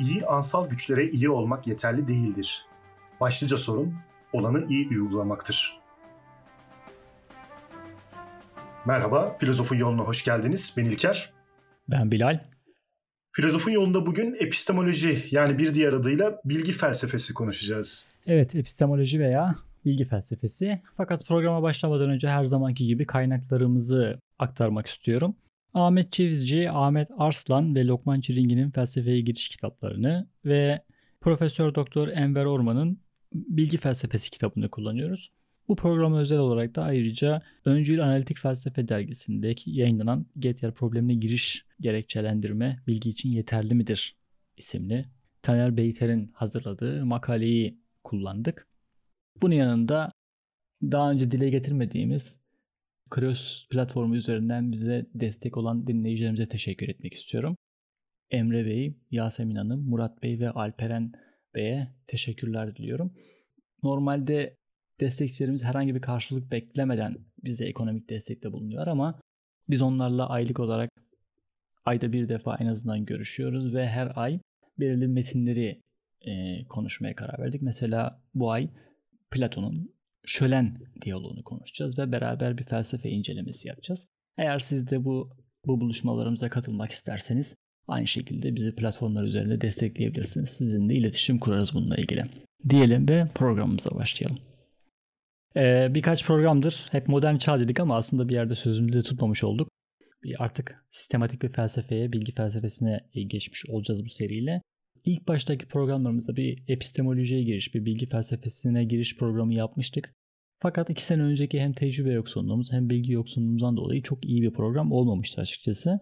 İyi ansal güçlere iyi olmak yeterli değildir. Başlıca sorun olanı iyi uygulamaktır. Merhaba, Filozofun Yoluna hoş geldiniz. Ben İlker. Ben Bilal. Filozofun yolunda bugün epistemoloji yani bir diğer adıyla bilgi felsefesi konuşacağız. Evet, epistemoloji veya bilgi felsefesi. Fakat programa başlamadan önce her zamanki gibi kaynaklarımızı aktarmak istiyorum. Ahmet Çevizci, Ahmet Arslan ve Lokman Çiringi'nin felsefeye giriş kitaplarını ve Profesör Doktor Enver Orman'ın Bilgi Felsefesi kitabını kullanıyoruz. Bu programa özel olarak da ayrıca Öncül Analitik Felsefe dergisindeki yayınlanan Getyer problemine giriş gerekçelendirme bilgi için yeterli midir isimli Taner Beyter'in hazırladığı makaleyi kullandık. Bunun yanında daha önce dile getirmediğimiz Krios platformu üzerinden bize destek olan dinleyicilerimize teşekkür etmek istiyorum. Emre Bey, Yasemin Hanım, Murat Bey ve Alperen Bey'e teşekkürler diliyorum. Normalde destekçilerimiz herhangi bir karşılık beklemeden bize ekonomik destekte bulunuyor ama biz onlarla aylık olarak ayda bir defa en azından görüşüyoruz ve her ay belirli metinleri e, konuşmaya karar verdik. Mesela bu ay Platon'un Şölen diyaloğunu konuşacağız ve beraber bir felsefe incelemesi yapacağız. Eğer siz de bu bu buluşmalarımıza katılmak isterseniz aynı şekilde bizi platformlar üzerinde destekleyebilirsiniz. Sizinle iletişim kurarız bununla ilgili. Diyelim ve programımıza başlayalım. Ee, birkaç programdır hep modern çağ dedik ama aslında bir yerde sözümüzü tutmamış olduk. Bir artık sistematik bir felsefeye, bilgi felsefesine geçmiş olacağız bu seriyle. İlk baştaki programlarımızda bir epistemolojiye giriş, bir bilgi felsefesine giriş programı yapmıştık. Fakat iki sene önceki hem tecrübe yoksunluğumuz hem bilgi yoksunluğumuzdan dolayı çok iyi bir program olmamıştı açıkçası.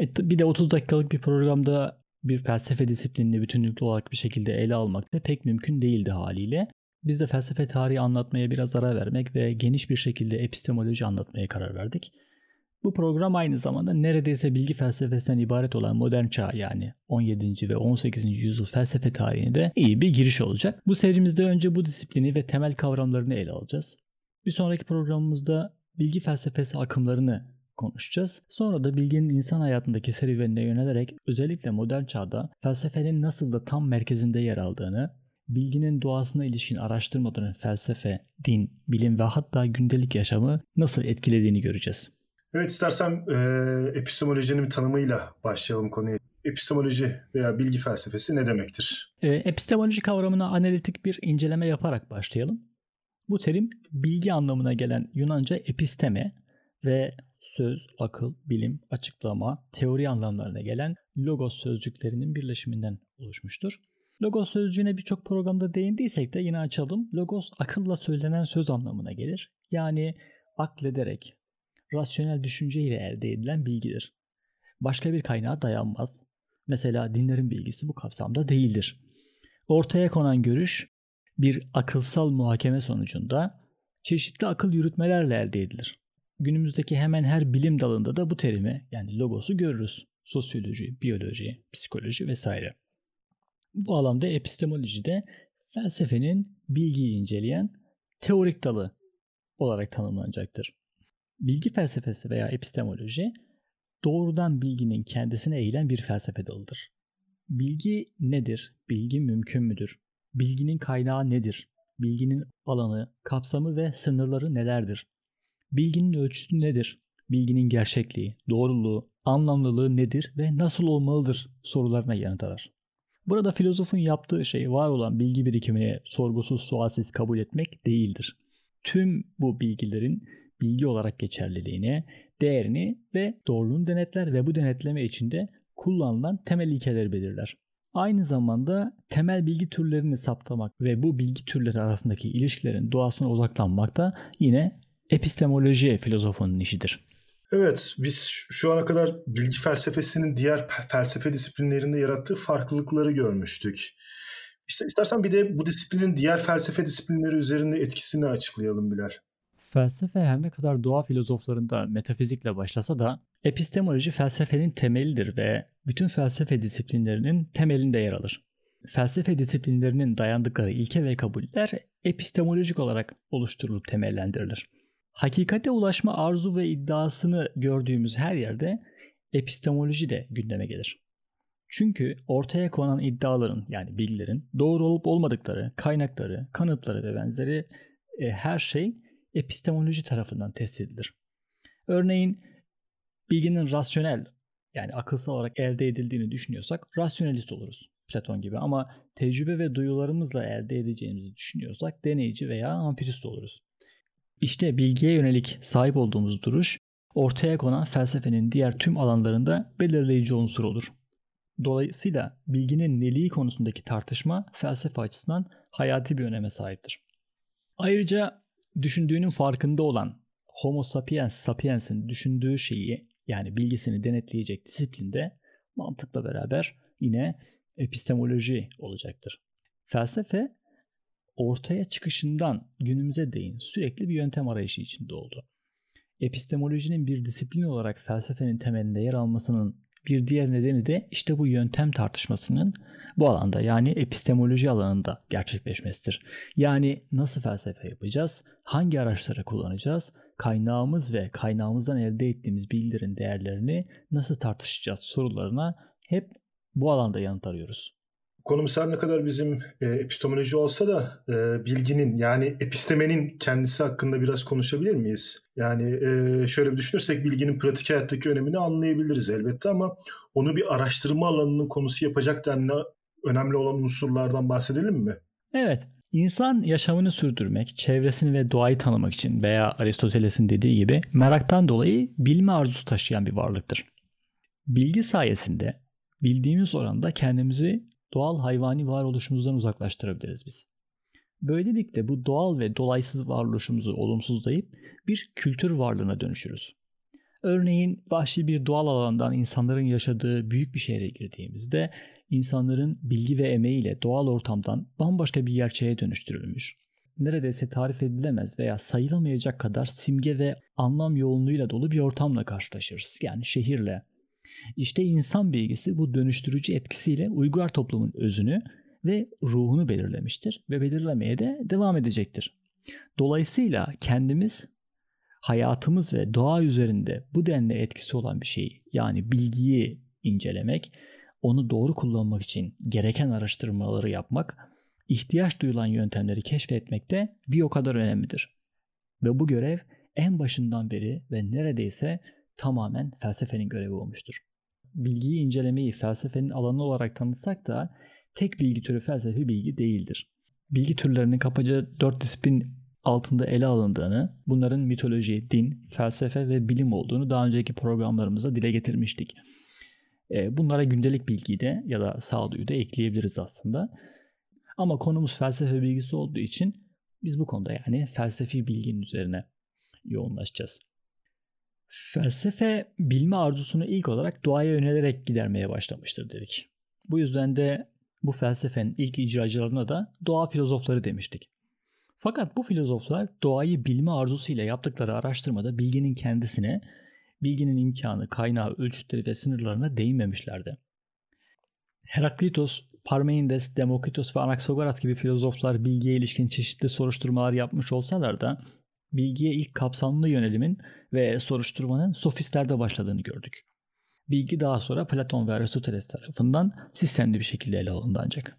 E, bir de 30 dakikalık bir programda bir felsefe disiplinini bütünlüklü olarak bir şekilde ele almak da pek mümkün değildi haliyle. Biz de felsefe tarihi anlatmaya biraz ara vermek ve geniş bir şekilde epistemoloji anlatmaya karar verdik. Bu program aynı zamanda neredeyse bilgi felsefesinden ibaret olan modern çağ yani 17. ve 18. yüzyıl felsefe tarihine de iyi bir giriş olacak. Bu serimizde önce bu disiplini ve temel kavramlarını ele alacağız. Bir sonraki programımızda bilgi felsefesi akımlarını konuşacağız. Sonra da bilginin insan hayatındaki serüvenine yönelerek özellikle modern çağda felsefenin nasıl da tam merkezinde yer aldığını, bilginin doğasına ilişkin araştırmaların felsefe, din, bilim ve hatta gündelik yaşamı nasıl etkilediğini göreceğiz. Evet istersen e, epistemolojinin bir tanımıyla başlayalım konuya. Epistemoloji veya bilgi felsefesi ne demektir? E, epistemoloji kavramına analitik bir inceleme yaparak başlayalım. Bu terim bilgi anlamına gelen Yunanca episteme ve söz, akıl, bilim, açıklama, teori anlamlarına gelen logos sözcüklerinin birleşiminden oluşmuştur. Logos sözcüğüne birçok programda değindiysek de yine açalım. Logos akılla söylenen söz anlamına gelir. Yani aklederek, rasyonel düşünce ile elde edilen bilgidir. Başka bir kaynağa dayanmaz. Mesela dinlerin bilgisi bu kapsamda değildir. Ortaya konan görüş bir akılsal muhakeme sonucunda çeşitli akıl yürütmelerle elde edilir. Günümüzdeki hemen her bilim dalında da bu terimi yani logosu görürüz. Sosyoloji, biyoloji, psikoloji vesaire. Bu alanda epistemolojide felsefenin bilgiyi inceleyen teorik dalı olarak tanımlanacaktır. Bilgi felsefesi veya epistemoloji doğrudan bilginin kendisine eğilen bir felsefe dalıdır. Bilgi nedir? Bilgi mümkün müdür? Bilginin kaynağı nedir? Bilginin alanı, kapsamı ve sınırları nelerdir? Bilginin ölçüsü nedir? Bilginin gerçekliği, doğruluğu, anlamlılığı nedir ve nasıl olmalıdır sorularına yanıt arar. Burada filozofun yaptığı şey var olan bilgi birikimini sorgusuz sualsiz kabul etmek değildir. Tüm bu bilgilerin bilgi olarak geçerliliğini, değerini ve doğruluğunu denetler ve bu denetleme içinde kullanılan temel ilkeleri belirler. Aynı zamanda temel bilgi türlerini saptamak ve bu bilgi türleri arasındaki ilişkilerin doğasına odaklanmak da yine epistemoloji filozofunun işidir. Evet, biz şu ana kadar bilgi felsefesinin diğer felsefe disiplinlerinde yarattığı farklılıkları görmüştük. İşte istersen bir de bu disiplinin diğer felsefe disiplinleri üzerinde etkisini açıklayalım Bilal. Felsefe her ne kadar doğa filozoflarında metafizikle başlasa da epistemoloji felsefenin temelidir ve bütün felsefe disiplinlerinin temelinde yer alır. Felsefe disiplinlerinin dayandıkları ilke ve kabuller epistemolojik olarak oluşturulup temellendirilir. Hakikate ulaşma arzu ve iddiasını gördüğümüz her yerde epistemoloji de gündeme gelir. Çünkü ortaya konan iddiaların yani bilgilerin doğru olup olmadıkları, kaynakları, kanıtları ve benzeri e, her şey epistemoloji tarafından test edilir. Örneğin bilginin rasyonel yani akılsal olarak elde edildiğini düşünüyorsak rasyonalist oluruz. Platon gibi ama tecrübe ve duyularımızla elde edeceğimizi düşünüyorsak deneyici veya ampirist oluruz. İşte bilgiye yönelik sahip olduğumuz duruş ortaya konan felsefenin diğer tüm alanlarında belirleyici unsur olur. Dolayısıyla bilginin neliği konusundaki tartışma felsefe açısından hayati bir öneme sahiptir. Ayrıca düşündüğünün farkında olan Homo sapiens sapiens'in düşündüğü şeyi yani bilgisini denetleyecek disiplinde mantıkla beraber yine epistemoloji olacaktır. Felsefe ortaya çıkışından günümüze değin sürekli bir yöntem arayışı içinde oldu. Epistemolojinin bir disiplin olarak felsefenin temelinde yer almasının bir diğer nedeni de işte bu yöntem tartışmasının bu alanda yani epistemoloji alanında gerçekleşmesidir. Yani nasıl felsefe yapacağız, hangi araçları kullanacağız, kaynağımız ve kaynağımızdan elde ettiğimiz bilgilerin değerlerini nasıl tartışacağız sorularına hep bu alanda yanıt arıyoruz konumuz her ne kadar bizim e, epistemoloji olsa da e, bilginin yani epistemenin kendisi hakkında biraz konuşabilir miyiz? Yani e, şöyle bir düşünürsek bilginin pratik hayattaki önemini anlayabiliriz elbette ama onu bir araştırma alanının konusu yapacak denli önemli olan unsurlardan bahsedelim mi? Evet. İnsan yaşamını sürdürmek, çevresini ve doğayı tanımak için veya Aristoteles'in dediği gibi meraktan dolayı bilme arzusu taşıyan bir varlıktır. Bilgi sayesinde bildiğimiz oranda kendimizi doğal hayvani varoluşumuzdan uzaklaştırabiliriz biz. Böylelikle bu doğal ve dolaysız varoluşumuzu olumsuzlayıp bir kültür varlığına dönüşürüz. Örneğin vahşi bir doğal alandan insanların yaşadığı büyük bir şehre girdiğimizde insanların bilgi ve emeğiyle doğal ortamdan bambaşka bir gerçeğe dönüştürülmüş. Neredeyse tarif edilemez veya sayılamayacak kadar simge ve anlam yoğunluğuyla dolu bir ortamla karşılaşırız. Yani şehirle, işte insan bilgisi bu dönüştürücü etkisiyle Uygar toplumun özünü ve ruhunu belirlemiştir ve belirlemeye de devam edecektir. Dolayısıyla kendimiz hayatımız ve doğa üzerinde bu denli etkisi olan bir şeyi yani bilgiyi incelemek, onu doğru kullanmak için gereken araştırmaları yapmak, ihtiyaç duyulan yöntemleri keşfetmek de bir o kadar önemlidir. Ve bu görev en başından beri ve neredeyse tamamen felsefenin görevi olmuştur. Bilgiyi incelemeyi felsefenin alanı olarak tanıtsak da tek bilgi türü felsefi bilgi değildir. Bilgi türlerinin kapaca dört disiplin altında ele alındığını, bunların mitoloji, din, felsefe ve bilim olduğunu daha önceki programlarımızda dile getirmiştik. E, bunlara gündelik bilgiyi de ya da sağduyu da ekleyebiliriz aslında. Ama konumuz felsefe bilgisi olduğu için biz bu konuda yani felsefi bilginin üzerine yoğunlaşacağız. Felsefe bilme arzusunu ilk olarak doğaya yönelerek gidermeye başlamıştır dedik. Bu yüzden de bu felsefenin ilk icracılarına da doğa filozofları demiştik. Fakat bu filozoflar doğayı bilme arzusuyla yaptıkları araştırmada bilginin kendisine, bilginin imkanı, kaynağı, ölçütleri ve sınırlarına değinmemişlerdi. Heraklitos, Parmenides, Demokritos ve Anaxagoras gibi filozoflar bilgiye ilişkin çeşitli soruşturmalar yapmış olsalar da bilgiye ilk kapsamlı yönelimin ve soruşturmanın sofistlerde başladığını gördük. Bilgi daha sonra Platon ve Aristoteles tarafından sistemli bir şekilde ele alındı ancak.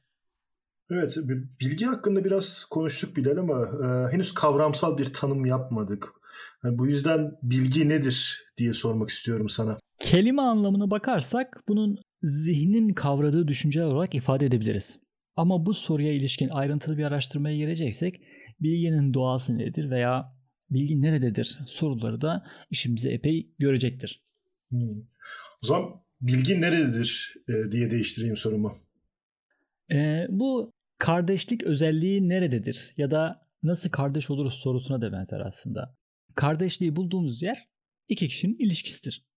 Evet, bilgi hakkında biraz konuştuk Bilal ama e, henüz kavramsal bir tanım yapmadık. Yani bu yüzden bilgi nedir diye sormak istiyorum sana. Kelime anlamına bakarsak bunun zihnin kavradığı düşünceler olarak ifade edebiliriz. Ama bu soruya ilişkin ayrıntılı bir araştırmaya gireceksek bilginin doğası nedir veya bilgi nerededir soruları da işimizi epey görecektir. Hmm. O zaman bilgi nerededir e, diye değiştireyim sorumu. E, bu kardeşlik özelliği nerededir ya da nasıl kardeş oluruz sorusuna da benzer aslında. Kardeşliği bulduğumuz yer iki kişinin ilişkisidir.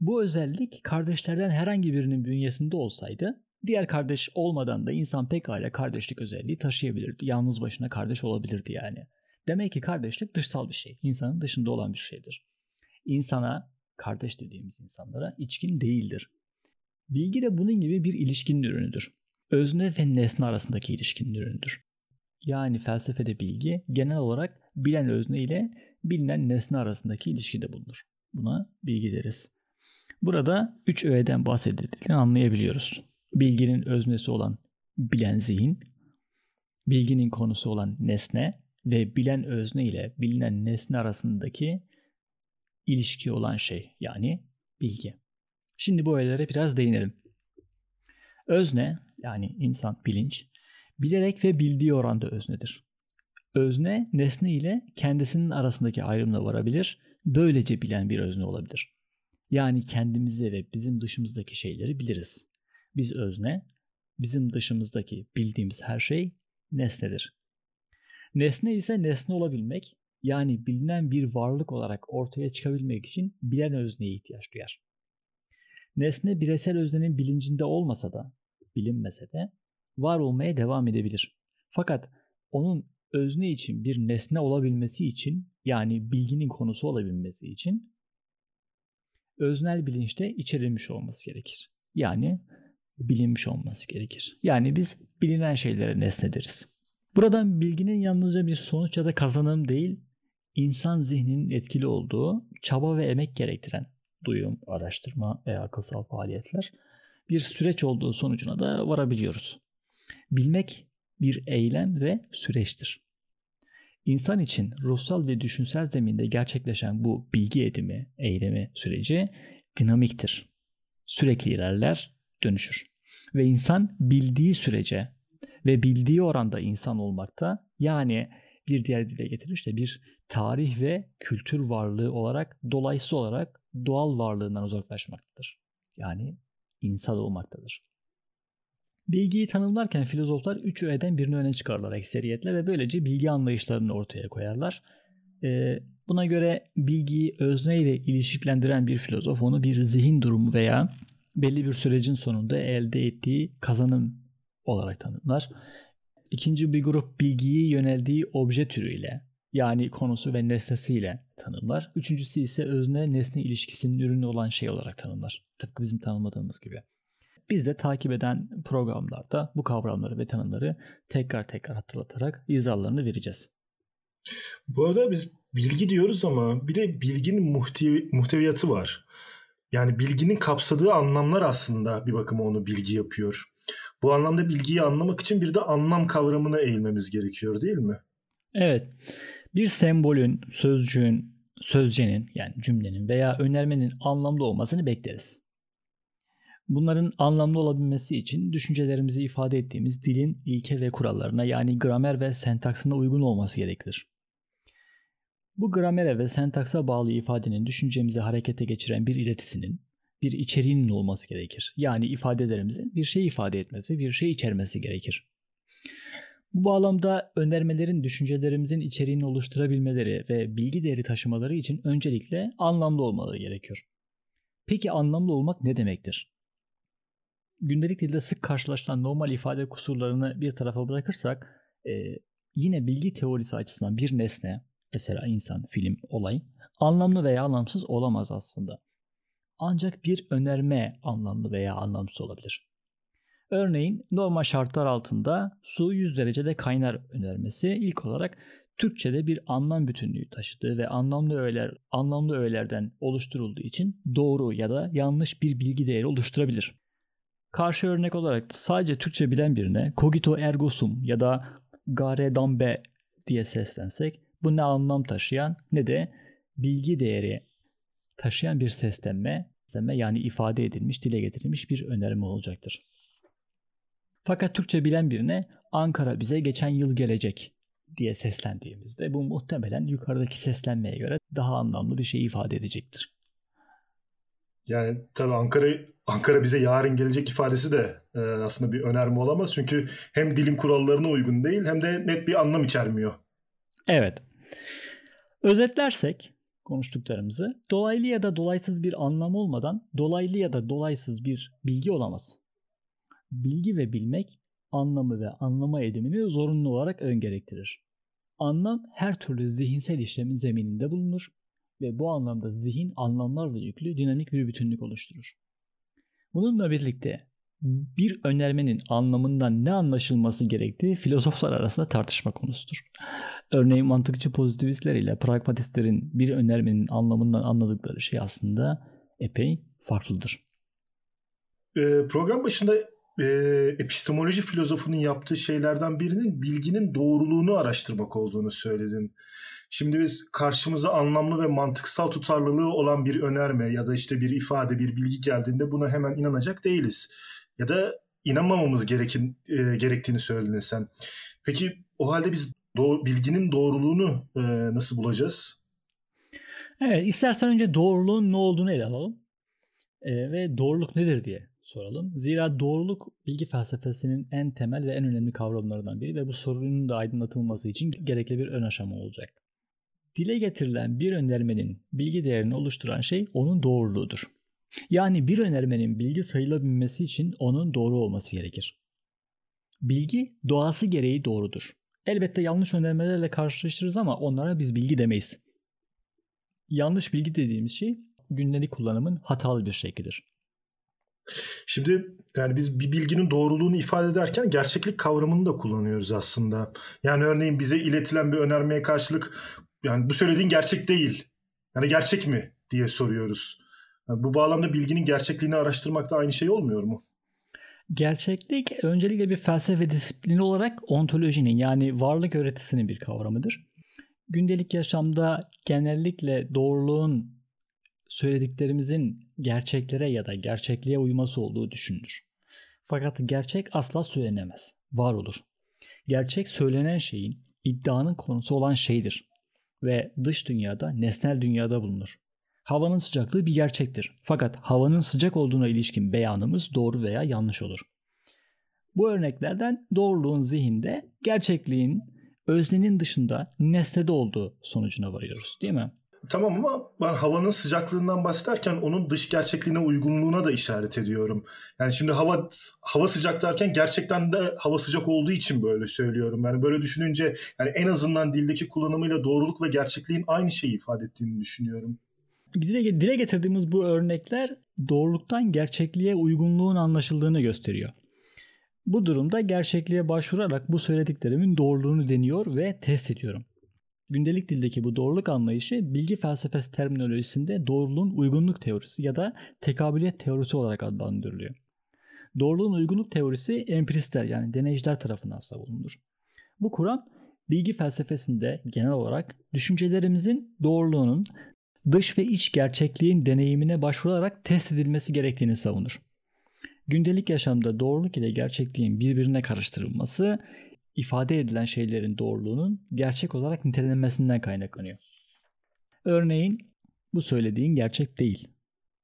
Bu özellik kardeşlerden herhangi birinin bünyesinde olsaydı diğer kardeş olmadan da insan pekala kardeşlik özelliği taşıyabilirdi. Yalnız başına kardeş olabilirdi yani. Demek ki kardeşlik dışsal bir şey. İnsanın dışında olan bir şeydir. İnsana, kardeş dediğimiz insanlara içkin değildir. Bilgi de bunun gibi bir ilişkinin ürünüdür. Özne ve nesne arasındaki ilişkinin ürünüdür. Yani felsefede bilgi genel olarak bilen özne ile bilinen nesne arasındaki ilişkide bulunur. Buna bilgi deriz. Burada üç öğeden bahsedildiğini anlayabiliyoruz. Bilginin öznesi olan bilen zihin, bilginin konusu olan nesne ve bilen özne ile bilinen nesne arasındaki ilişki olan şey yani bilgi. Şimdi bu öğelere biraz değinelim. Özne yani insan bilinç bilerek ve bildiği oranda öznedir. Özne nesne ile kendisinin arasındaki ayrımla varabilir, böylece bilen bir özne olabilir. Yani kendimize ve bizim dışımızdaki şeyleri biliriz. Biz özne, bizim dışımızdaki bildiğimiz her şey nesnedir. Nesne ise nesne olabilmek, yani bilinen bir varlık olarak ortaya çıkabilmek için bilen özneye ihtiyaç duyar. Nesne bireysel öznenin bilincinde olmasa da, bilinmese de var olmaya devam edebilir. Fakat onun özne için bir nesne olabilmesi için yani bilginin konusu olabilmesi için öznel bilinçte içerilmiş olması gerekir. Yani bilinmiş olması gerekir. Yani biz bilinen şeylere nesne deriz. Buradan bilginin yalnızca bir sonuç ya da kazanım değil, insan zihninin etkili olduğu, çaba ve emek gerektiren duyum, araştırma ve akılsal faaliyetler bir süreç olduğu sonucuna da varabiliyoruz. Bilmek bir eylem ve süreçtir. İnsan için ruhsal ve düşünsel zeminde gerçekleşen bu bilgi edimi, eylemi süreci dinamiktir. Sürekli ilerler, dönüşür. Ve insan bildiği sürece ve bildiği oranda insan olmakta yani bir diğer dile getirirse bir tarih ve kültür varlığı olarak dolayısıyla olarak doğal varlığından uzaklaşmaktadır. Yani insan olmaktadır. Bilgiyi tanımlarken filozoflar üç öğeden birini öne çıkarlar ekseriyetle ve böylece bilgi anlayışlarını ortaya koyarlar. Ee, buna göre bilgiyi özne ile ilişkilendiren bir filozof onu bir zihin durumu veya belli bir sürecin sonunda elde ettiği kazanım olarak tanımlar. İkinci bir grup bilgiyi yöneldiği obje türüyle yani konusu ve nesnesiyle tanımlar. Üçüncüsü ise özne nesne ilişkisinin ürünü olan şey olarak tanımlar. Tıpkı bizim tanımladığımız gibi. Biz de takip eden programlarda bu kavramları ve tanımları tekrar tekrar hatırlatarak izahlarını vereceğiz. Bu arada biz bilgi diyoruz ama bir de bilginin muhtevi, muhteviyatı var. Yani bilginin kapsadığı anlamlar aslında bir bakıma onu bilgi yapıyor. Bu anlamda bilgiyi anlamak için bir de anlam kavramına eğilmemiz gerekiyor değil mi? Evet. Bir sembolün, sözcüğün, sözcenin yani cümlenin veya önermenin anlamlı olmasını bekleriz. Bunların anlamlı olabilmesi için düşüncelerimizi ifade ettiğimiz dilin ilke ve kurallarına yani gramer ve sentaksına uygun olması gerekir. Bu gramere ve sentaksa bağlı ifadenin düşüncemizi harekete geçiren bir iletisinin, bir içeriğinin olması gerekir. Yani ifadelerimizin bir şey ifade etmesi, bir şey içermesi gerekir. Bu bağlamda önermelerin düşüncelerimizin içeriğini oluşturabilmeleri ve bilgi değeri taşımaları için öncelikle anlamlı olmaları gerekiyor. Peki anlamlı olmak ne demektir? gündelik dilde sık karşılaşılan normal ifade kusurlarını bir tarafa bırakırsak e, yine bilgi teorisi açısından bir nesne mesela insan, film, olay anlamlı veya anlamsız olamaz aslında. Ancak bir önerme anlamlı veya anlamsız olabilir. Örneğin normal şartlar altında su 100 derecede kaynar önermesi ilk olarak Türkçe'de bir anlam bütünlüğü taşıdığı ve anlamlı öğeler anlamlı öğelerden oluşturulduğu için doğru ya da yanlış bir bilgi değeri oluşturabilir. Karşı örnek olarak sadece Türkçe bilen birine cogito ergo sum ya da gare dambe diye seslensek bu ne anlam taşıyan ne de bilgi değeri taşıyan bir seslenme yani ifade edilmiş, dile getirilmiş bir önerme olacaktır. Fakat Türkçe bilen birine Ankara bize geçen yıl gelecek diye seslendiğimizde bu muhtemelen yukarıdaki seslenmeye göre daha anlamlı bir şey ifade edecektir. Yani tabii Ankara Ankara bize yarın gelecek ifadesi de e, aslında bir önerme olamaz. Çünkü hem dilin kurallarına uygun değil hem de net bir anlam içermiyor. Evet. Özetlersek konuştuklarımızı dolaylı ya da dolaysız bir anlam olmadan dolaylı ya da dolaysız bir bilgi olamaz. Bilgi ve bilmek anlamı ve anlama edimini zorunlu olarak ön gerektirir. Anlam her türlü zihinsel işlemin zemininde bulunur ve bu anlamda zihin anlamlarla yüklü dinamik bir bütünlük oluşturur. Bununla birlikte bir önermenin anlamından ne anlaşılması gerektiği filozoflar arasında tartışma konusudur. Örneğin mantıkçı pozitivistler ile pragmatistlerin bir önermenin anlamından anladıkları şey aslında epey farklıdır. E, program başında e, epistemoloji filozofunun yaptığı şeylerden birinin bilginin doğruluğunu araştırmak olduğunu söyledin. Şimdi biz karşımıza anlamlı ve mantıksal tutarlılığı olan bir önerme ya da işte bir ifade, bir bilgi geldiğinde buna hemen inanacak değiliz. Ya da inanmamamız gerekin, e, gerektiğini söyledin sen. Peki o halde biz doğ, bilginin doğruluğunu e, nasıl bulacağız? Evet, istersen önce doğruluğun ne olduğunu ele alalım. E, ve doğruluk nedir diye soralım. Zira doğruluk bilgi felsefesinin en temel ve en önemli kavramlarından biri ve bu sorunun da aydınlatılması için gerekli bir ön aşama olacak. Dile getirilen bir önermenin bilgi değerini oluşturan şey onun doğruluğudur. Yani bir önermenin bilgi sayılabilmesi için onun doğru olması gerekir. Bilgi doğası gereği doğrudur. Elbette yanlış önermelerle karşılaştırırız ama onlara biz bilgi demeyiz. Yanlış bilgi dediğimiz şey gündelik kullanımın hatalı bir şeklidir. Şimdi yani biz bir bilginin doğruluğunu ifade ederken gerçeklik kavramını da kullanıyoruz aslında. Yani örneğin bize iletilen bir önermeye karşılık yani bu söylediğin gerçek değil. Yani gerçek mi diye soruyoruz. Yani bu bağlamda bilginin gerçekliğini araştırmak da aynı şey olmuyor mu? Gerçeklik öncelikle bir felsefe disiplini olarak ontolojinin yani varlık öğretisinin bir kavramıdır. Gündelik yaşamda genellikle doğruluğun söylediklerimizin gerçeklere ya da gerçekliğe uyması olduğu düşünülür. Fakat gerçek asla söylenemez, var olur. Gerçek söylenen şeyin, iddianın konusu olan şeydir ve dış dünyada, nesnel dünyada bulunur. Havanın sıcaklığı bir gerçektir. Fakat havanın sıcak olduğuna ilişkin beyanımız doğru veya yanlış olur. Bu örneklerden doğruluğun zihinde gerçekliğin öznenin dışında nesnede olduğu sonucuna varıyoruz değil mi? Tamam ama ben havanın sıcaklığından bahsederken onun dış gerçekliğine uygunluğuna da işaret ediyorum. Yani şimdi hava hava sıcak derken gerçekten de hava sıcak olduğu için böyle söylüyorum. Yani böyle düşününce yani en azından dildeki kullanımıyla doğruluk ve gerçekliğin aynı şeyi ifade ettiğini düşünüyorum. Dile, getirdiğimiz bu örnekler doğruluktan gerçekliğe uygunluğun anlaşıldığını gösteriyor. Bu durumda gerçekliğe başvurarak bu söylediklerimin doğruluğunu deniyor ve test ediyorum. Gündelik dildeki bu doğruluk anlayışı bilgi felsefesi terminolojisinde doğruluğun uygunluk teorisi ya da tekabüliyet teorisi olarak adlandırılıyor. Doğruluğun uygunluk teorisi empiristler yani deneyciler tarafından savunulur. Bu kuram bilgi felsefesinde genel olarak düşüncelerimizin doğruluğunun dış ve iç gerçekliğin deneyimine başvurarak test edilmesi gerektiğini savunur. Gündelik yaşamda doğruluk ile gerçekliğin birbirine karıştırılması ifade edilen şeylerin doğruluğunun gerçek olarak nitelenmesinden kaynaklanıyor. Örneğin bu söylediğin gerçek değil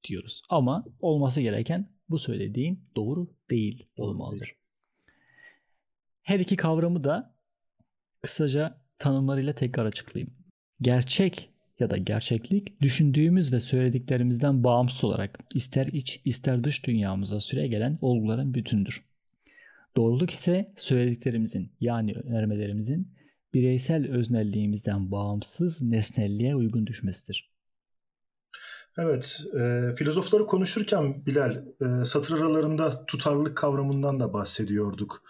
diyoruz. Ama olması gereken bu söylediğin doğru değil olmalıdır. Her iki kavramı da kısaca tanımlarıyla tekrar açıklayayım. Gerçek ya da gerçeklik düşündüğümüz ve söylediklerimizden bağımsız olarak ister iç ister dış dünyamıza süre gelen olguların bütündür. Doğruluk ise söylediklerimizin yani önermelerimizin bireysel öznelliğimizden bağımsız nesnelliğe uygun düşmesidir. Evet, e, filozofları konuşurken Bilal, e, satır aralarında tutarlılık kavramından da bahsediyorduk.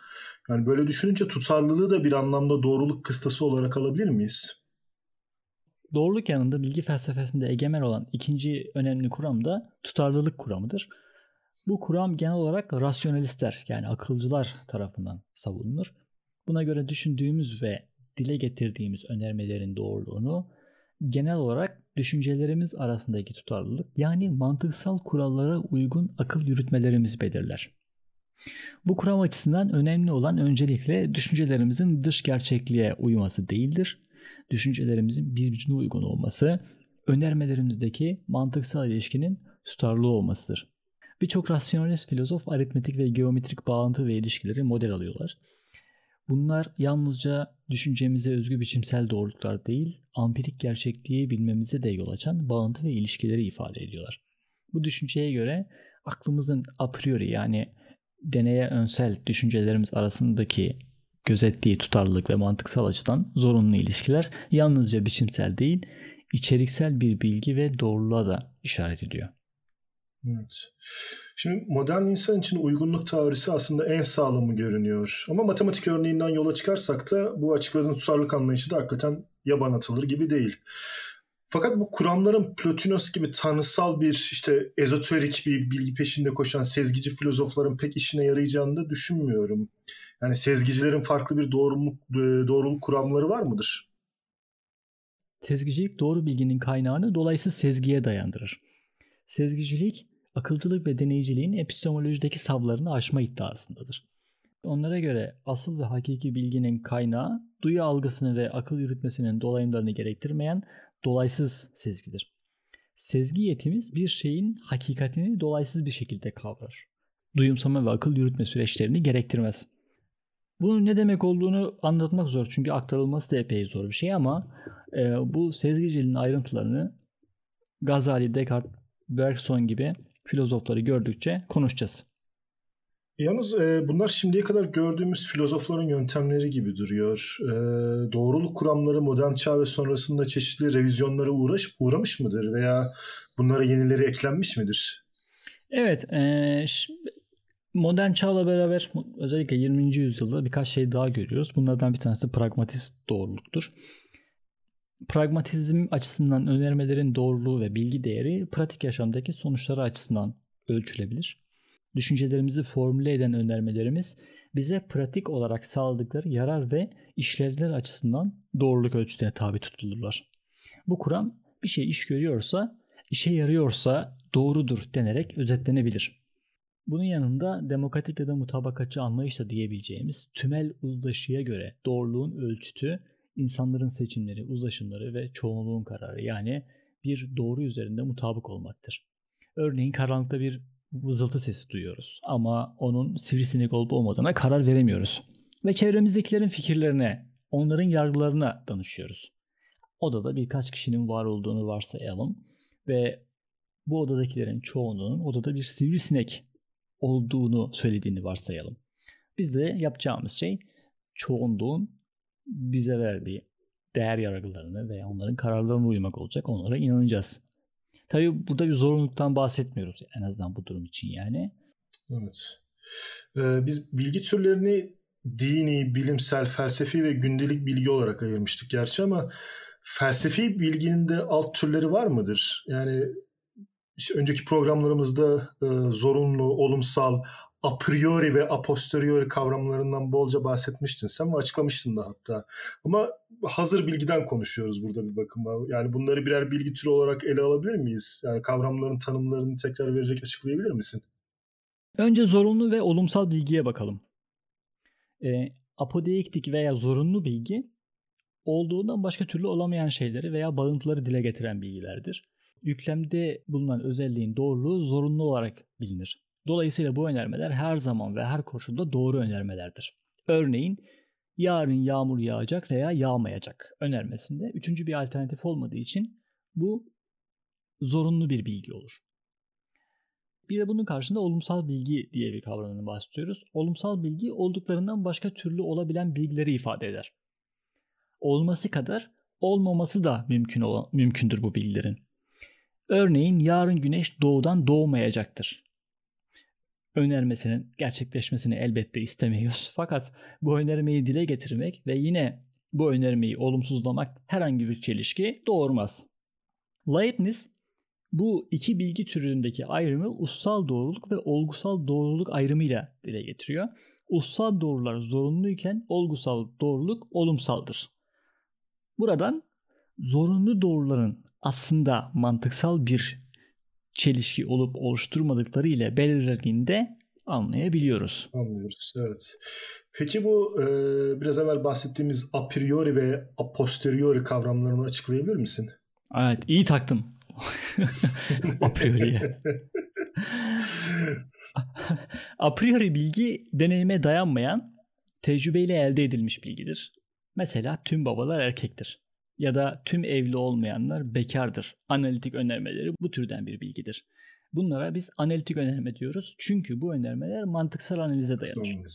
Yani böyle düşününce tutarlılığı da bir anlamda doğruluk kıstası olarak alabilir miyiz? Doğruluk yanında bilgi felsefesinde egemen olan ikinci önemli kuram da tutarlılık kuramıdır. Bu kuram genel olarak rasyonalistler yani akılcılar tarafından savunulur. Buna göre düşündüğümüz ve dile getirdiğimiz önermelerin doğruluğunu genel olarak düşüncelerimiz arasındaki tutarlılık yani mantıksal kurallara uygun akıl yürütmelerimiz belirler. Bu kuram açısından önemli olan öncelikle düşüncelerimizin dış gerçekliğe uyması değildir. Düşüncelerimizin birbirine uygun olması, önermelerimizdeki mantıksal ilişkinin tutarlı olmasıdır. Birçok rasyonalist filozof aritmetik ve geometrik bağıntı ve ilişkileri model alıyorlar. Bunlar yalnızca düşüncemize özgü biçimsel doğruluklar değil, ampirik gerçekliği bilmemize de yol açan bağıntı ve ilişkileri ifade ediyorlar. Bu düşünceye göre aklımızın a priori yani deneye önsel düşüncelerimiz arasındaki gözettiği tutarlılık ve mantıksal açıdan zorunlu ilişkiler yalnızca biçimsel değil, içeriksel bir bilgi ve doğruluğa da işaret ediyor. Evet. Şimdi modern insan için uygunluk teorisi aslında en sağlamı görünüyor. Ama matematik örneğinden yola çıkarsak da bu açıkladığın tutarlılık anlayışı da hakikaten yaban atılır gibi değil. Fakat bu kuramların Plotinos gibi tanrısal bir işte ezoterik bir bilgi peşinde koşan sezgici filozofların pek işine yarayacağını da düşünmüyorum. Yani sezgicilerin farklı bir doğruluk, e, doğruluk kuramları var mıdır? Sezgicilik doğru bilginin kaynağını dolayısıyla sezgiye dayandırır. Sezgicilik, akılcılık ve deneyiciliğin epistemolojideki savlarını aşma iddiasındadır. Onlara göre asıl ve hakiki bilginin kaynağı duyu algısını ve akıl yürütmesinin dolayımlarını gerektirmeyen dolaysız sezgidir. Sezgi yetimiz bir şeyin hakikatini dolaysız bir şekilde kavrar. Duyumsama ve akıl yürütme süreçlerini gerektirmez. Bunun ne demek olduğunu anlatmak zor çünkü aktarılması da epey zor bir şey ama e, bu sezgiciliğin ayrıntılarını Gazali, Descartes, Bergson gibi filozofları gördükçe konuşacağız. Yalnız e, bunlar şimdiye kadar gördüğümüz filozofların yöntemleri gibi duruyor. E, doğruluk kuramları modern çağ ve sonrasında çeşitli revizyonlara uğraş, uğramış mıdır veya bunlara yenileri eklenmiş midir? Evet, e, modern çağla beraber özellikle 20. yüzyılda birkaç şey daha görüyoruz. Bunlardan bir tanesi pragmatist doğruluktur. Pragmatizm açısından önermelerin doğruluğu ve bilgi değeri pratik yaşamdaki sonuçları açısından ölçülebilir. Düşüncelerimizi formüle eden önermelerimiz bize pratik olarak sağladıkları yarar ve işlevler açısından doğruluk ölçütüne tabi tutulurlar. Bu kuram bir şey iş görüyorsa, işe yarıyorsa doğrudur denerek özetlenebilir. Bunun yanında demokratik ya da mutabakatçı anlayışla diyebileceğimiz tümel uzlaşıya göre doğruluğun ölçütü insanların seçimleri, uzlaşımları ve çoğunluğun kararı yani bir doğru üzerinde mutabık olmaktır. Örneğin karanlıkta bir vızıltı sesi duyuyoruz ama onun sivrisinek olup olmadığına karar veremiyoruz. Ve çevremizdekilerin fikirlerine, onların yargılarına danışıyoruz. Odada birkaç kişinin var olduğunu varsayalım ve bu odadakilerin çoğunluğunun odada bir sivrisinek olduğunu söylediğini varsayalım. Biz de yapacağımız şey çoğunluğun bize verdiği değer yargılarını veya onların kararlarına uymak olacak. Onlara inanacağız. Tabii burada bir zorunluluktan bahsetmiyoruz en azından bu durum için yani. Evet. Ee, biz bilgi türlerini dini, bilimsel, felsefi ve gündelik bilgi olarak ayırmıştık gerçi ama felsefi bilginin de alt türleri var mıdır? Yani işte önceki programlarımızda e, zorunlu, olumsal, a priori ve a posteriori kavramlarından bolca bahsetmiştin sen ve açıklamıştın da hatta. Ama hazır bilgiden konuşuyoruz burada bir bakıma. Yani bunları birer bilgi türü olarak ele alabilir miyiz? Yani kavramların tanımlarını tekrar vererek açıklayabilir misin? Önce zorunlu ve olumsal bilgiye bakalım. E, apodeiktik veya zorunlu bilgi olduğundan başka türlü olamayan şeyleri veya bağıntıları dile getiren bilgilerdir. Yüklemde bulunan özelliğin doğruluğu zorunlu olarak bilinir. Dolayısıyla bu önermeler her zaman ve her koşulda doğru önermelerdir. Örneğin yarın yağmur yağacak veya yağmayacak önermesinde üçüncü bir alternatif olmadığı için bu zorunlu bir bilgi olur. Bir de bunun karşında olumsal bilgi diye bir kavramını bahsediyoruz. Olumsal bilgi olduklarından başka türlü olabilen bilgileri ifade eder. Olması kadar olmaması da mümkün olan, mümkündür bu bilgilerin. Örneğin yarın güneş doğudan doğmayacaktır önermesinin gerçekleşmesini elbette istemiyoruz. Fakat bu önermeyi dile getirmek ve yine bu önermeyi olumsuzlamak herhangi bir çelişki doğurmaz. Leibniz bu iki bilgi türündeki ayrımı ussal doğruluk ve olgusal doğruluk ayrımıyla dile getiriyor. Ussal doğrular zorunluyken olgusal doğruluk olumsaldır. Buradan zorunlu doğruların aslında mantıksal bir çelişki olup oluşturmadıkları ile belirlediğinde anlayabiliyoruz. Anlıyoruz, evet. Peki bu e, biraz evvel bahsettiğimiz a priori ve a posteriori kavramlarını açıklayabilir misin? Evet, iyi taktın. a priori. a priori bilgi deneyime dayanmayan tecrübeyle elde edilmiş bilgidir. Mesela tüm babalar erkektir ya da tüm evli olmayanlar bekardır. Analitik önermeleri bu türden bir bilgidir. Bunlara biz analitik önerme diyoruz. Çünkü bu önermeler mantıksal analize dayanır.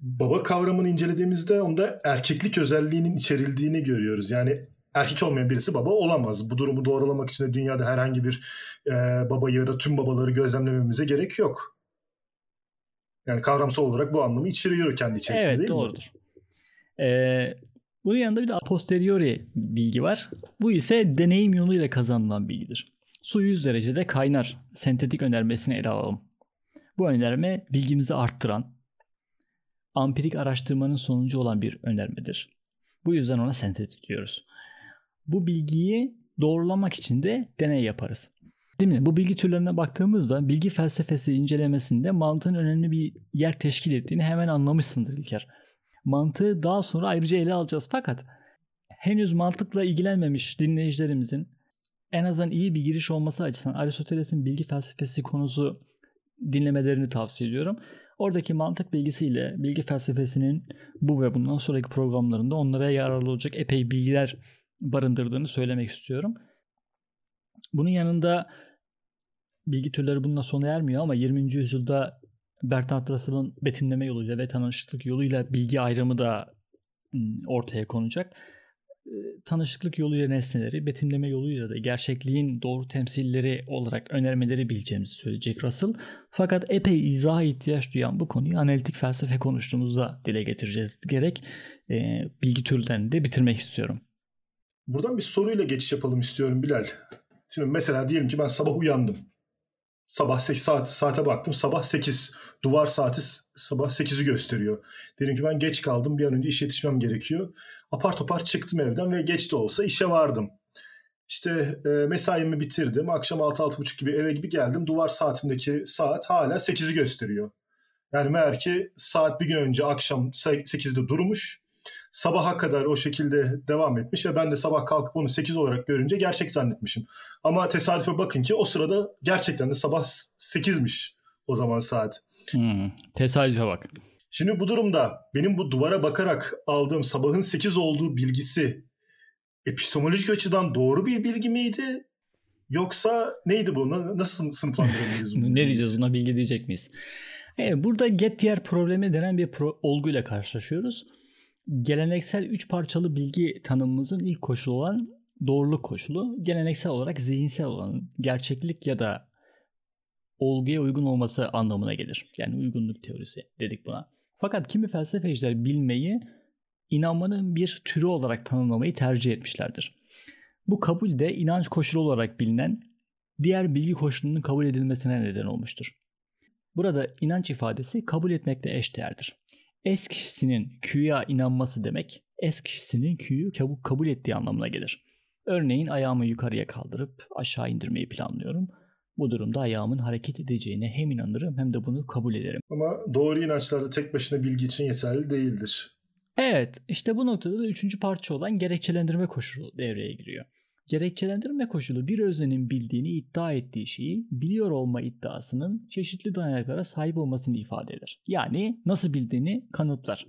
Baba kavramını incelediğimizde onda erkeklik özelliğinin içerildiğini görüyoruz. Yani erkek olmayan birisi baba olamaz. Bu durumu doğrulamak için de dünyada herhangi bir e, babayı ya da tüm babaları gözlemlememize gerek yok. Yani kavramsal olarak bu anlamı içeriyor kendi içerisinde evet, değil doğrudur. mi? Ee, bunun yanında bir de a posteriori bilgi var. Bu ise deneyim yoluyla kazanılan bilgidir. Su 100 derecede kaynar sentetik önermesini ele alalım. Bu önerme bilgimizi arttıran, ampirik araştırmanın sonucu olan bir önermedir. Bu yüzden ona sentetik diyoruz. Bu bilgiyi doğrulamak için de deney yaparız. Değil mi? Bu bilgi türlerine baktığımızda bilgi felsefesi incelemesinde mantığın önemli bir yer teşkil ettiğini hemen anlamışsındır İlker. Mantığı daha sonra ayrıca ele alacağız fakat henüz mantıkla ilgilenmemiş dinleyicilerimizin en azından iyi bir giriş olması açısından Aristoteles'in bilgi felsefesi konusu dinlemelerini tavsiye ediyorum. Oradaki mantık bilgisiyle bilgi felsefesinin bu ve bundan sonraki programlarında onlara yararlı olacak epey bilgiler barındırdığını söylemek istiyorum. Bunun yanında bilgi türleri bununla sona ermiyor ama 20. yüzyılda Bertrand Russell'ın betimleme yoluyla ve tanışıklık yoluyla bilgi ayrımı da ortaya konacak. Tanışıklık yoluyla nesneleri, betimleme yoluyla da gerçekliğin doğru temsilleri olarak önermeleri bileceğimizi söyleyecek Russell. Fakat epey izaha ihtiyaç duyan bu konuyu analitik felsefe konuştuğumuzda dile getireceğiz gerek. bilgi türlerini de bitirmek istiyorum. Buradan bir soruyla geçiş yapalım istiyorum Bilal. Şimdi mesela diyelim ki ben sabah uyandım. Sabah 8 saat, saate baktım. Sabah 8. Duvar saati sabah 8'i gösteriyor. Dedim ki ben geç kaldım. Bir an önce iş yetişmem gerekiyor. Apar topar çıktım evden ve geç de olsa işe vardım. İşte e, mesaimi bitirdim. Akşam 6-6.30 gibi eve gibi geldim. Duvar saatindeki saat hala 8'i gösteriyor. Yani meğer ki saat bir gün önce akşam 8'de durmuş sabaha kadar o şekilde devam etmiş ve ben de sabah kalkıp onu 8 olarak görünce gerçek zannetmişim. Ama tesadüfe bakın ki o sırada gerçekten de sabah 8'miş o zaman saat. Hmm, tesadüfe bak. Şimdi bu durumda benim bu duvara bakarak aldığım sabahın 8 olduğu bilgisi epistemolojik açıdan doğru bir bilgi miydi? Yoksa neydi bu? Nasıl sınıflandırabiliriz bunu? ne diyeceğiz buna bilgi diyecek miyiz? Evet, burada Gettier problemi denen bir pro- olguyla karşılaşıyoruz geleneksel üç parçalı bilgi tanımımızın ilk koşulu olan doğruluk koşulu geleneksel olarak zihinsel olan gerçeklik ya da olguya uygun olması anlamına gelir. Yani uygunluk teorisi dedik buna. Fakat kimi felsefeciler bilmeyi inanmanın bir türü olarak tanımlamayı tercih etmişlerdir. Bu kabul de inanç koşulu olarak bilinen diğer bilgi koşulunun kabul edilmesine neden olmuştur. Burada inanç ifadesi kabul etmekle eşdeğerdir. S kişisinin Q'ya inanması demek S kişisinin Q'yu çabuk kabul ettiği anlamına gelir. Örneğin ayağımı yukarıya kaldırıp aşağı indirmeyi planlıyorum. Bu durumda ayağımın hareket edeceğine hem inanırım hem de bunu kabul ederim. Ama doğru inançlarda tek başına bilgi için yeterli değildir. Evet, işte bu noktada da üçüncü parça olan gerekçelendirme koşulu devreye giriyor. Gerekçelendirme koşulu bir öznenin bildiğini iddia ettiği şeyi biliyor olma iddiasının çeşitli dayanaklara sahip olmasını ifade eder. Yani nasıl bildiğini kanıtlar.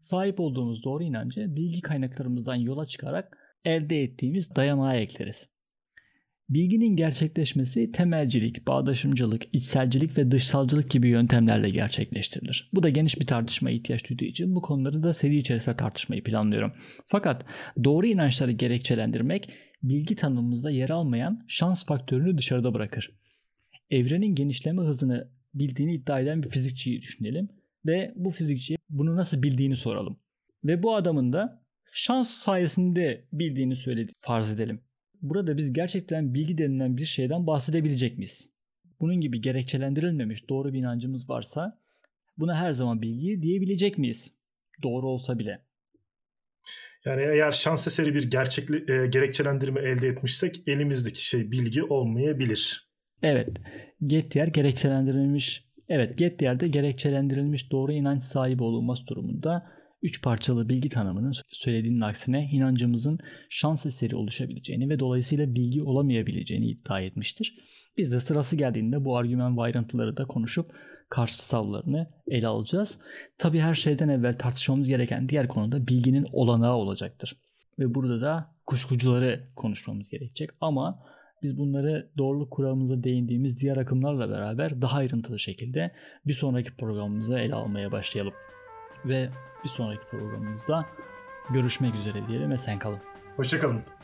Sahip olduğumuz doğru inancı bilgi kaynaklarımızdan yola çıkarak elde ettiğimiz dayanağa ekleriz. Bilginin gerçekleşmesi temelcilik, bağdaşımcılık, içselcilik ve dışsalcılık gibi yöntemlerle gerçekleştirilir. Bu da geniş bir tartışmaya ihtiyaç duyduğu için bu konuları da seri içerisinde tartışmayı planlıyorum. Fakat doğru inançları gerekçelendirmek bilgi tanımımızda yer almayan şans faktörünü dışarıda bırakır. Evrenin genişleme hızını bildiğini iddia eden bir fizikçiyi düşünelim ve bu fizikçiye bunu nasıl bildiğini soralım. Ve bu adamın da şans sayesinde bildiğini söyledi farz edelim. Burada biz gerçekten bilgi denilen bir şeyden bahsedebilecek miyiz? Bunun gibi gerekçelendirilmemiş doğru bir inancımız varsa buna her zaman bilgi diyebilecek miyiz? Doğru olsa bile. Yani eğer şans eseri bir gerçekli, e, gerekçelendirme elde etmişsek elimizdeki şey bilgi olmayabilir. Evet. Gettier gerekçelendirilmiş Evet, Gettier'de gerekçelendirilmiş doğru inanç sahibi olunması durumunda üç parçalı bilgi tanımının söylediğinin aksine inancımızın şans eseri oluşabileceğini ve dolayısıyla bilgi olamayabileceğini iddia etmiştir. Biz de sırası geldiğinde bu argüman ayrıntıları da konuşup karşı savlarını ele alacağız. Tabi her şeyden evvel tartışmamız gereken diğer konuda bilginin olanağı olacaktır. Ve burada da kuşkucuları konuşmamız gerekecek. Ama biz bunları doğruluk kuralımıza değindiğimiz diğer akımlarla beraber daha ayrıntılı şekilde bir sonraki programımıza ele almaya başlayalım. Ve bir sonraki programımızda görüşmek üzere diyelim ve sen kalın. Hoşçakalın.